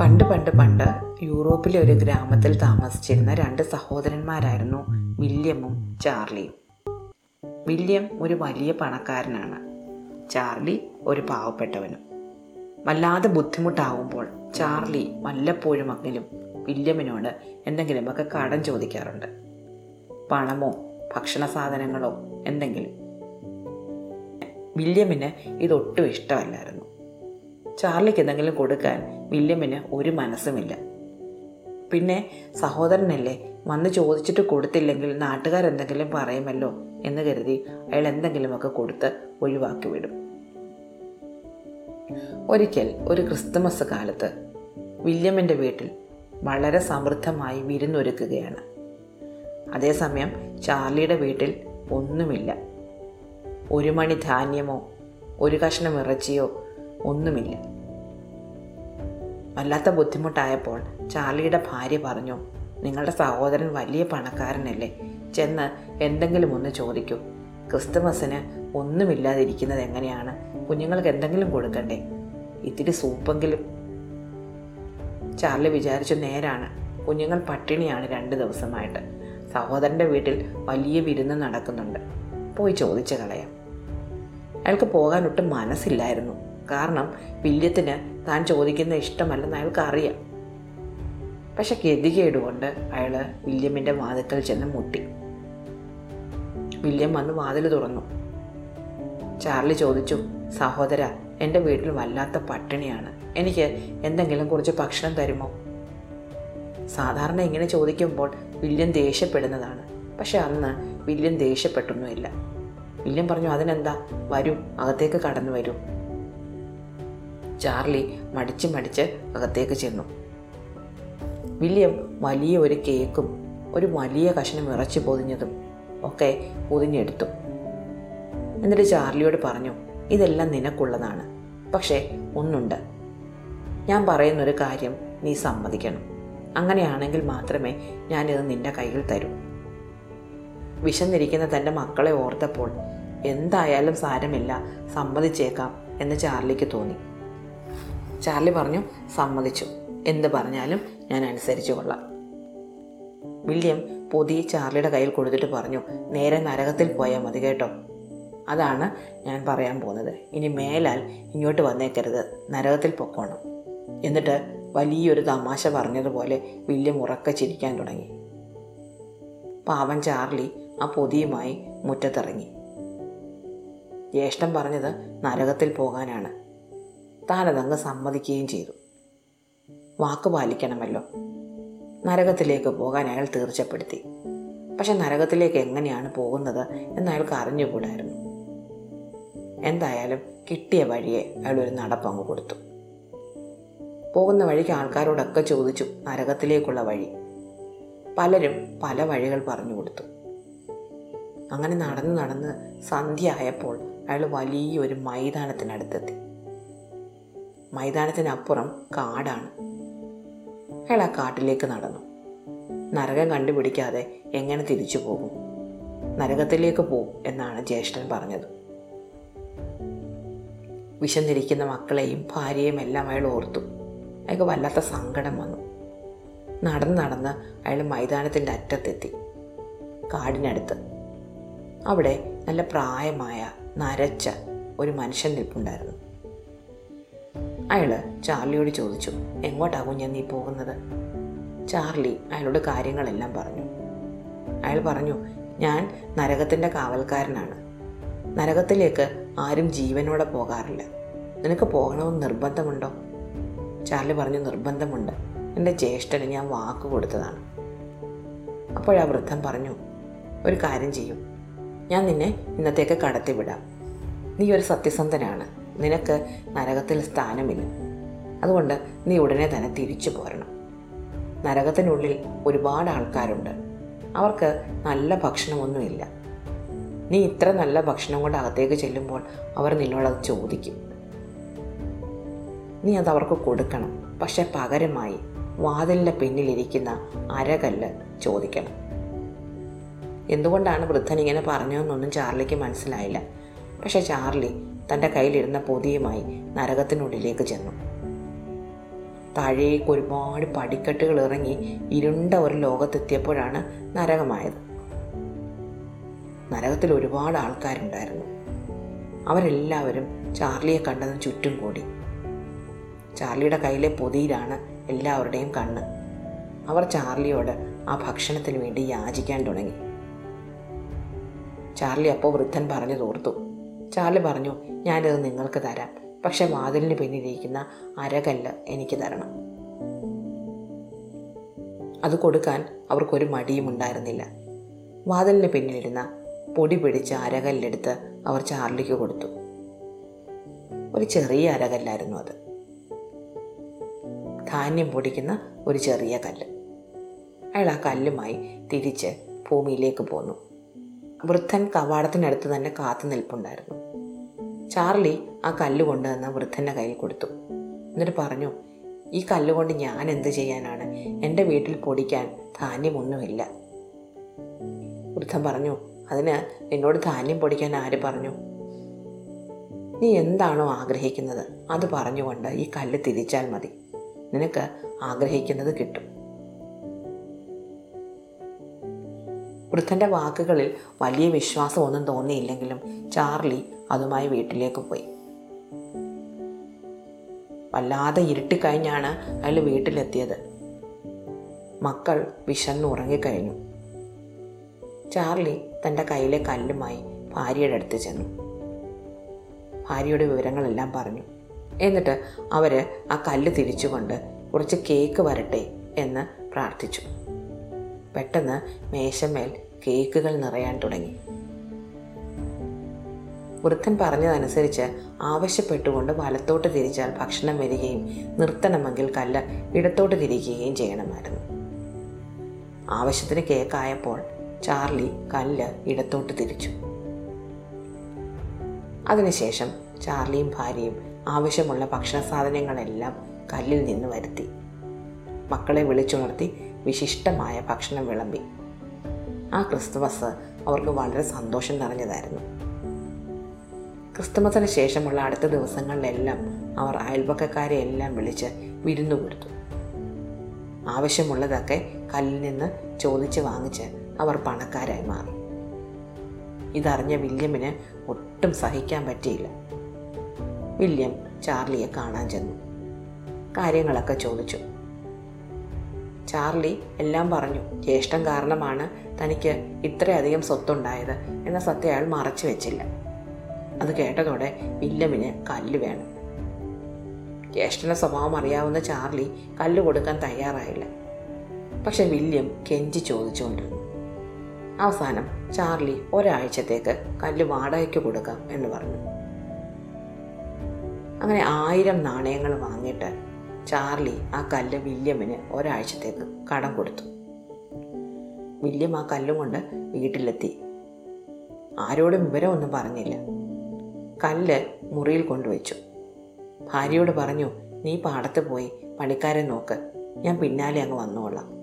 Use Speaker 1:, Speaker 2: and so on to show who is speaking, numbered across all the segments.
Speaker 1: പണ്ട് പണ്ട് പണ്ട് യൂറോപ്പിലെ ഒരു ഗ്രാമത്തിൽ താമസിച്ചിരുന്ന രണ്ട് സഹോദരന്മാരായിരുന്നു വില്യമും ചാർലിയും. വില്യം ഒരു വലിയ പണക്കാരനാണ്. ചാർലി ഒരു പാവപ്പെട്ടവനും. വല്ലാതെ ബുദ്ധിമുട്ടാവുമ്പോൾ ചാർലി വല്ലപ്പോഴും അങ്ങിലും വില്യമിനോട് എന്തെങ്കിലുമൊക്കെ കടം ചോദിക്കാറുണ്ട്. പണമോ ഭക്ഷണ സാധനങ്ങളോ എന്തെങ്കിലും. വില്യമിന് ഇതൊട്ടും ഇഷ്ടമല്ലായിരുന്നു. ചാർലിക്ക് എന്തെങ്കിലും കൊടുക്കാൻ വില്യമിന് ഒരു മനസ്സുമില്ല. പിന്നെ സഹോദരനല്ലേ വന്ന് ചോദിച്ചിട്ട് കൊടുത്തില്ലെങ്കിൽ നാട്ടുകാരെന്തെങ്കിലും പറയുമല്ലോ എന്ന് കരുതി അയാൾ എന്തെങ്കിലുമൊക്കെ കൊടുത്ത് ഒഴിവാക്കി വിടും ഒരിക്കൽ ഒരു ക്രിസ്തുമസ് കാലത്ത് വില്യമിന്റെ വീട്ടിൽ വളരെ സമൃദ്ധമായി വിരുന്നൊരുക്കുകയാണ്. അതേസമയം ചാർലിയുടെ വീട്ടിൽ ഒന്നുമില്ല. ഒരു മണി ധാന്യമോ ഒരു കഷ്ണം ഇറച്ചിയോ ഒന്നുമില്ല. വല്ലാത്ത ബുദ്ധിമുട്ടായപ്പോൾ ചാർലിയുടെ ഭാര്യ പറഞ്ഞു നിങ്ങളുടെ സഹോദരൻ വലിയ പണക്കാരനല്ലേ. ചെന്ന് എന്തെങ്കിലും ഒന്ന് ചോദിക്കൂ. ക്രിസ്തുമസിന് ഒന്നുമില്ലാതിരിക്കുന്നത് എങ്ങനെയാണ്? കുഞ്ഞുങ്ങൾക്ക് എന്തെങ്കിലും കൊടുക്കണ്ടേ? ഇത്തിരി സൂപ്പെങ്കിലും. ചാർലി വിചാരിച്ചു നേരാണ്. കുഞ്ഞുങ്ങൾ പട്ടിണിയാണ് രണ്ട് ദിവസമായിട്ട്. സഹോദരന്റെ വീട്ടിൽ വലിയ വിരുന്ന് നടക്കുന്നുണ്ട്. പോയി ചോദിച്ചു കളയാം. അയാൾക്ക് പോകാൻ ഒട്ടും മനസ്സില്ലായിരുന്നു. കാരണം വില്യത്തിന് താൻ ചോദിക്കുന്ന ഇഷ്ടമല്ലെന്ന് അയാൾക്ക് അറിയാം പക്ഷെ ഗതികേട് കൊണ്ട് അയാൾ വില്യമിന്റെ വാതിക്കൽ ചെന്ന് മുട്ടി. വില്യം വന്ന് വാതിൽ തുറന്നു. ചാർലി ചോദിച്ചു സഹോദര എന്റെ വീട്ടിൽ വല്ലാത്ത പട്ടിണിയാണ്. എനിക്ക് എന്തെങ്കിലും കുറച്ച് ഭക്ഷണം തരുമോ? സാധാരണ ഇങ്ങനെ ചോദിക്കുമ്പോൾ വില്യം ദേഷ്യപ്പെടുന്നതാണ്. പക്ഷെ അന്ന് വില്യം ദേഷ്യപ്പെട്ടൊന്നുമില്ല. വില്യം പറഞ്ഞു അതിനെന്താ? വരൂ അകത്തേക്ക് കടന്നു വരൂ. ചാർലി മടിച്ച് മടിച്ച് അകത്തേക്ക് ചെന്നു. വില്യം വലിയ ഒരു കേക്കും ഒരു വലിയ കഷ്ണം ഇറച്ചി പൊതിഞ്ഞതും ഒക്കെ പൊതിഞ്ഞെടുത്തു. എന്നിട്ട് ചാർലിയോട് പറഞ്ഞു ഇതെല്ലാം നിനക്കുള്ളതാണ് പക്ഷേ ഒന്നുണ്ട്. ഞാൻ പറയുന്നൊരു കാര്യം നീ സമ്മതിക്കണം. അങ്ങനെയാണെങ്കിൽ മാത്രമേ ഞാനിത് നിന്റെ കയ്യിൽ തരൂ. വിശന്നിരിക്കുന്ന തന്റെ മക്കളെ ഓർത്തപ്പോൾ എന്തായാലും സാരമില്ല സമ്മതിച്ചേക്കാം എന്ന് ചാർലിക്ക് തോന്നി. ചാർലി പറഞ്ഞു സമ്മതിച്ചു. എന്ത് പറഞ്ഞാലും ഞാൻ അനുസരിച്ചു കൊള്ളാം. വില്യം പൊതി ചാർലിയുടെ കയ്യിൽ കൊടുത്തിട്ട് പറഞ്ഞു നേരെ നരകത്തിൽ പോയാൽ മതി കേട്ടോ. അതാണ് ഞാൻ പറയാൻ പോകുന്നത്. ഇനി മേലാൽ ഇങ്ങോട്ട് വന്നേക്കരുത്. നരകത്തിൽ പൊക്കോണം. എന്നിട്ട് വലിയൊരു തമാശ പറഞ്ഞതുപോലെ വില്യം ഉറക്ക ചിരിക്കാൻ തുടങ്ങി. പാവൻ ചാർലി ആ പൊതിയുമായി മുറ്റത്തിറങ്ങി. ജ്യേഷ്ഠൻ പറഞ്ഞത് നരകത്തിൽ പോകാനാണ്. താനതങ്ങ് സമ്മതിക്കുകയും ചെയ്തു. വാക്ക് പാലിക്കണമല്ലോ. നരകത്തിലേക്ക് പോകാൻ അയാൾ തീർച്ചപ്പെടുത്തി. പക്ഷെ നരകത്തിലേക്ക് എങ്ങനെയാണ് പോകുന്നത് എന്ന് അയാൾക്ക് അറിഞ്ഞുകൂടായിരുന്നു. എന്തായാലും കിട്ടിയ വഴിയെ അയാൾ ഒരു നടപ്പങ്ങ് കൊടുത്തു. പോകുന്ന വഴിക്ക് ആൾക്കാരോടൊക്കെ ചോദിച്ചു നരകത്തിലേക്കുള്ള വഴി. പലരും പല വഴികൾ പറഞ്ഞു കൊടുത്തു. അങ്ങനെ നടന്ന് നടന്ന് സന്ധ്യ ആയപ്പോൾ അയാൾ വലിയൊരു മൈതാനത്തിനടുത്തെത്തി. മൈതാനത്തിനപ്പുറം കാടാണ്. അയാൾ ആ കാട്ടിലേക്ക് നടന്നു. നരകം കണ്ടുപിടിക്കാതെ എങ്ങനെ തിരിച്ചു പോകും? നരകത്തിലേക്ക് പോകും എന്നാണ് ജ്യേഷ്ഠൻ പറഞ്ഞത്. വിശന്നിരിക്കുന്ന മക്കളെയും ഭാര്യയും എല്ലാം അയാൾ ഓർത്തു. അയാൾക്ക് വല്ലാത്ത സങ്കടം വന്നു. നടന്ന് നടന്ന് അയാൾ മൈതാനത്തിന്റെ അറ്റത്തെത്തി കാടിനടുത്ത്. അവിടെ നല്ല പ്രായമായ നരച്ച ഒരു മനുഷ്യൻ നിൽപ്പുണ്ടായിരുന്നു. അയാൾ ചാർലിയോട് ചോദിച്ചു എങ്ങോട്ടാ ഞാൻ നീ പോകുന്നത്? ചാർലി അയാളോട് കാര്യങ്ങളെല്ലാം പറഞ്ഞു. അയാൾ പറഞ്ഞു ഞാൻ നരകത്തിന്റെ കാവൽക്കാരനാണ്. നരകത്തിലേക്ക് ആരും ജീവനോടെ പോകാറില്ല. നിനക്ക് പോകണമെന്ന് നിർബന്ധമുണ്ടോ? ചാർലി പറഞ്ഞു നിർബന്ധമുണ്ട്. എന്റെ ജ്യേഷ്ഠന് ഞാൻ വാക്ക് കൊടുത്തതാണ്. അപ്പോഴാ വൃദ്ധൻ പറഞ്ഞു ഒരു കാര്യം ചെയ്യും. ഞാൻ നിന്നെ ഇന്നത്തേക്ക് കടത്തിവിടാം. നീ ഒരു സത്യസന്ധനാണ്. നിനക്ക് നരകത്തിൽ സ്ഥാനമില്ല. അതുകൊണ്ട് നീ ഉടനെ തന്നെ തിരിച്ചു പോരണം. നരകത്തിനുള്ളിൽ ഒരുപാട് ആൾക്കാരുണ്ട്. അവർക്ക് നല്ല ഭക്ഷണമൊന്നുമില്ല. നീ ഇത്ര നല്ല ഭക്ഷണം കൊണ്ട് അകത്തേക്ക് ചെല്ലുമ്പോൾ അവർ നിന്നോടത് ചോദിക്കും. നീ അത് അവർക്ക് കൊടുക്കണം. പക്ഷെ പകരമായി വാതിലിന്റെ പിന്നിലിരിക്കുന്ന അരകല്ല് ചോദിക്കണം. എന്തുകൊണ്ടാണ് വൃദ്ധൻ ഇങ്ങനെ പറഞ്ഞതെന്നൊന്നും ചാർലിക്ക് മനസ്സിലായില്ല. പക്ഷെ ചാർലി തന്റെ കയ്യിലിരുന്ന പൊതിയുമായി നരകത്തിനുള്ളിലേക്ക് ചെന്നു. താഴേക്ക് ഒരുപാട് പടിക്കെട്ടുകൾ ഇറങ്ങി ഇരുണ്ട ഒരു ലോകത്തെത്തിയപ്പോഴാണ് നരകമായത്. നരകത്തിൽ ഒരുപാട് ആൾക്കാരുണ്ടായിരുന്നു. അവരെല്ലാവരും ചാർലിയെ കണ്ടതിന് ചുറ്റും കൂടി. ചാർലിയുടെ കയ്യിലെ പൊതിയിലാണ് എല്ലാവരുടെയും കണ്ണ്. അവർ ചാർലിയോട് ആ ഭക്ഷണത്തിന് വേണ്ടി യാചിക്കാൻ തുടങ്ങി. ചാർലി അപ്പോൾ വൃദ്ധൻ പറഞ്ഞു തോർത്തു ചാർലി പറഞ്ഞു ഞാനത് നിങ്ങൾക്ക് തരാം. പക്ഷെ വാതിലിന് പിന്നിലിരിക്കുന്ന അരകല്ല് എനിക്ക് തരണം. അത് കൊടുക്കാൻ അവർക്കൊരു മടിയും ഉണ്ടായിരുന്നില്ല. വാതിലിന് പിന്നിലിരുന്ന പൊടി പിടിച്ച അരകല്ലെടുത്ത് അവർ ചാർലിക്ക് കൊടുത്തു. ഒരു ചെറിയ അരകല്ലായിരുന്നു അത്. ധാന്യം പൊടിക്കുന്ന ഒരു ചെറിയ കല്ല്. അയാൾ ആ കല്ലുമായി തിരിച്ച് ഭൂമിയിലേക്ക് പോന്നു. വൃദ്ധൻ കവാടത്തിനടുത്ത് തന്നെ കാത്തു നിൽപ്പുണ്ടായിരുന്നു. ചാർലി ആ കല്ല് കൊണ്ടുവന്ന് വൃദ്ധന്റെ കയ്യിൽ കൊടുത്തു. എന്നിട്ട് പറഞ്ഞു ഈ കല്ലുകൊണ്ട് ഞാൻ എന്ത് ചെയ്യാനാണ്? എന്റെ വീട്ടിൽ പൊടിക്കാൻ ധാന്യമൊന്നുമില്ല. വൃദ്ധൻ പറഞ്ഞു അതിന് നിന്നോട് ധാന്യം പൊടിക്കാൻ ആര് പറഞ്ഞു? നീ എന്താണോ ആഗ്രഹിക്കുന്നത്? അത് പറഞ്ഞുകൊണ്ട് ഈ കല്ല് തിരിച്ചാൽ മതി. നിനക്ക് ആഗ്രഹിക്കുന്നത് കിട്ടും. വൃദ്ധന്റെ വാക്കുകളിൽ വലിയ വിശ്വാസമൊന്നും തോന്നിയില്ലെങ്കിലും ചാർലി അതുമായി വീട്ടിലേക്ക് പോയി. വല്ലാതെ ഇരുട്ടിക്കഴിഞ്ഞാണ് അയാൾ വീട്ടിലെത്തിയത്. മക്കൾ വിശന്നുറങ്ങിക്കഴിഞ്ഞു ചാർലി തന്റെ കയ്യിലെ കല്ലുമായി ഭാര്യയുടെ അടുത്ത് ചെന്നു. ഭാര്യയുടെ വിവരങ്ങളെല്ലാം പറഞ്ഞു. എന്നിട്ട് അവർ ആ കല്ല് തിരിച്ചുകൊണ്ട് കുറച്ച് കേക്ക് വരട്ടെ എന്ന് പ്രാർത്ഥിച്ചു. പെട്ടെന്ന് മേശമേൽ കേക്കുകൾ നിറയാൻ തുടങ്ങി. വൃദ്ധൻ പറഞ്ഞതനുസരിച്ച് ആവശ്യപ്പെട്ടുകൊണ്ട് വലത്തോട്ട് തിരിച്ചാൽ ഭക്ഷണം വരികയും നിർത്തണമെങ്കിൽ കല്ല് ഇടത്തോട്ട് തിരിക്കുകയും ചെയ്യണമായിരുന്നു. ആവശ്യത്തിന് കേക്കായപ്പോൾ ചാർലി കല്ല് ഇടത്തോട്ട് തിരിച്ചു. അതിനുശേഷം ചാർലിയും ഭാര്യയും ആവശ്യമുള്ള ഭക്ഷണ സാധനങ്ങളെല്ലാം കല്ലിൽ നിന്ന് വരുത്തി. മക്കളെ വിളിച്ചുണർത്തി വിശിഷ്ടമായ ഭക്ഷണം വിളമ്പി. ആ ക്രിസ്തുമസ് അവർക്ക് വളരെ സന്തോഷം നിറഞ്ഞതായിരുന്നു. ക്രിസ്തുമസിന് ശേഷമുള്ള അടുത്ത ദിവസങ്ങളിലെല്ലാം അവർ അയൽപക്കക്കാരെ എല്ലാം വിളിച്ച് വിരുന്നു കൊടുത്തു. ആവശ്യമുള്ളതൊക്കെ കല്ലിൽ നിന്ന് ചോദിച്ച് വാങ്ങിച്ച് അവർ പണക്കാരായി മാറി. ഇതറിഞ്ഞ വില്യമിന് ഒട്ടും സഹിക്കാൻ പറ്റിയില്ല. വില്യം ചാർലിയെ കാണാൻ ചെന്നു. കാര്യങ്ങളൊക്കെ ചോദിച്ചു. ചാർലി എല്ലാം പറഞ്ഞു ജ്യേഷ്ഠം കാരണമാണ് തനിക്ക് ഇത്രയധികം സ്വത്തുണ്ടായത് എന്ന സത്യം അയാൾ മറച്ചു വെച്ചില്ല. അത് കേട്ടതോടെ വില്യമിന് കല്ല് വേണം. ജ്യേഷ്ഠന്റെ സ്വഭാവം അറിയാവുന്ന ചാർലി കല്ല് കൊടുക്കാൻ തയ്യാറായില്ല. പക്ഷെ വില്യം കെഞ്ചി ചോദിച്ചുകൊണ്ട് അവസാനം ചാർലി ഒരാഴ്ചത്തേക്ക് കല്ല് വാടകയ്ക്ക് കൊടുക്കാം എന്ന് പറഞ്ഞു. അങ്ങനെ ആയിരം നാണയങ്ങൾ വാങ്ങിയിട്ട് ചാർലി ആ കല്ല് വില്യമിന് ഒരാഴ്ചത്തേക്ക് കടം കൊടുത്തു. വില്യം ആ കല്ലും കൊണ്ട് വീട്ടിലെത്തി. ആരോടും വിവരമൊന്നും പറഞ്ഞില്ല. കല്ല് മുറിയിൽ കൊണ്ടുവച്ചു. ഭാര്യയോട് പറഞ്ഞു നീ പാടത്ത് പോയി പണിക്കാരെ നോക്ക്. ഞാൻ പിന്നാലെ അങ്ങ് വന്നോളാം.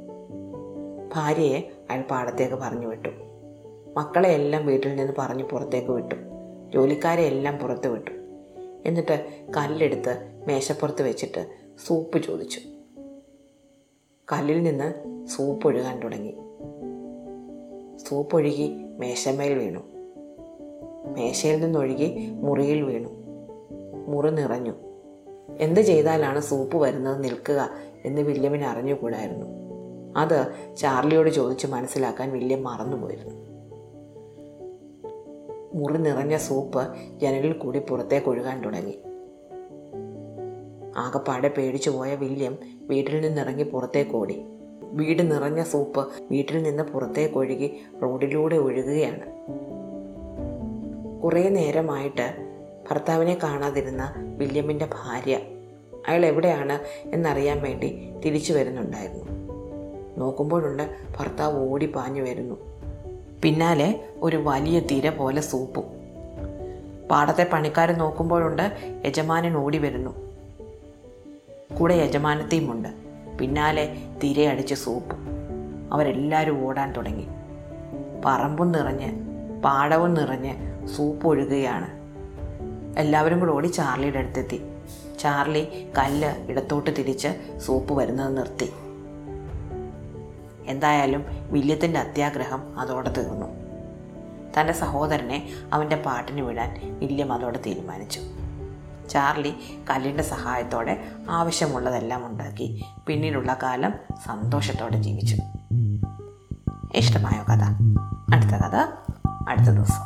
Speaker 1: ഭാര്യയെ അയാൾ പാടത്തേക്ക് പറഞ്ഞു വിട്ടു. മക്കളെ എല്ലാം വീട്ടിൽ നിന്ന് പറഞ്ഞു പുറത്തേക്ക് വിട്ടു. ജോലിക്കാരെ എല്ലാം പുറത്ത് വിട്ടു. എന്നിട്ട് കല്ലെടുത്ത് മേശപ്പുറത്ത് വെച്ചിട്ട് സൂപ്പ് ചോദിച്ചു. കല്ലിൽ നിന്ന് സൂപ്പ് ഒഴുകാൻ തുടങ്ങി. സൂപ്പ് ഒഴുകി മേശമേൽ വീണു. മേശയിൽ നിന്നൊഴുകി മുറിയിൽ വീണു. മുറി നിറഞ്ഞു. എന്ത് ചെയ്താലാണ് സൂപ്പ് വരുന്നത് നിൽക്കുക എന്ന് വില്യമിന് അറിഞ്ഞുകൂടായിരുന്നു. അത് ചാർലിയോട് ചോദിച്ച് മനസ്സിലാക്കാൻ വില്യം മറന്നുപോയിരുന്നു. മുറി നിറഞ്ഞ സൂപ്പ് ജനലിൽ കൂടി പുറത്തേക്ക് ഒഴുകാൻ തുടങ്ങി. ആകപ്പാടെ പേടിച്ചു പോയ വില്യം വീട്ടിൽ നിന്നിറങ്ങി പുറത്തേക്ക് ഓടി. വീട് നിറഞ്ഞ സൂപ്പ് വീട്ടിൽ നിന്ന് പുറത്തേക്ക് ഒഴുകി റോഡിലൂടെ ഒഴുകുകയാണ്. കുറേ നേരമായിട്ട് ഭർത്താവിനെ കാണാതിരുന്ന വില്യമിന്റെ ഭാര്യ അയാൾ എവിടെയാണ് എന്നറിയാൻ വേണ്ടി തിരിച്ചു വരുന്നുണ്ടായിരുന്നു. നോക്കുമ്പോഴുണ്ട് ഭർത്താവ് ഓടി പാഞ്ഞു വരുന്നു. പിന്നാലെ ഒരു വലിയ തിര പോലെ സൂപ്പും. പാടത്തെ പണിക്കാർ നോക്കുമ്പോഴുണ്ട് യജമാനൻ ഓടി വരുന്നു. കൂടെ യജമാനത്തെയുമുണ്ട്. പിന്നാലെ തിരയടിച്ച് സൂപ്പും അവരെല്ലാവരും ഓടാൻ തുടങ്ങി. പറമ്പും നിറഞ്ഞ് പാടവും നിറഞ്ഞ് സൂപ്പ് ഒഴുകുകയാണ്. എല്ലാവരും കൂടെ ഓടി ചാർലിയുടെ അടുത്തെത്തി. ചാർലി കല്ല് ഇടത്തോട്ട് തിരിച്ച് സൂപ്പ് വരുന്നത് നിർത്തി. എന്തായാലും വില്യത്തിന്റെ അത്യാഗ്രഹം അതോടെ തീർന്നു. തന്റെ സഹോദരനെ അവന്റെ പാട്ടിന് വിടാൻ വില്യം അതോടെ തീരുമാനിച്ചു. ചാർലി കല്ലിന്റെ സഹായത്തോടെ ആവശ്യമുള്ളതെല്ലാം ഉണ്ടാക്കി. പിന്നീടുള്ള കാലം സന്തോഷത്തോടെ ജീവിച്ചു. ഇഷ്ടമായോ കഥ? അടുത്ത കഥ അടുത്ത ദിവസം.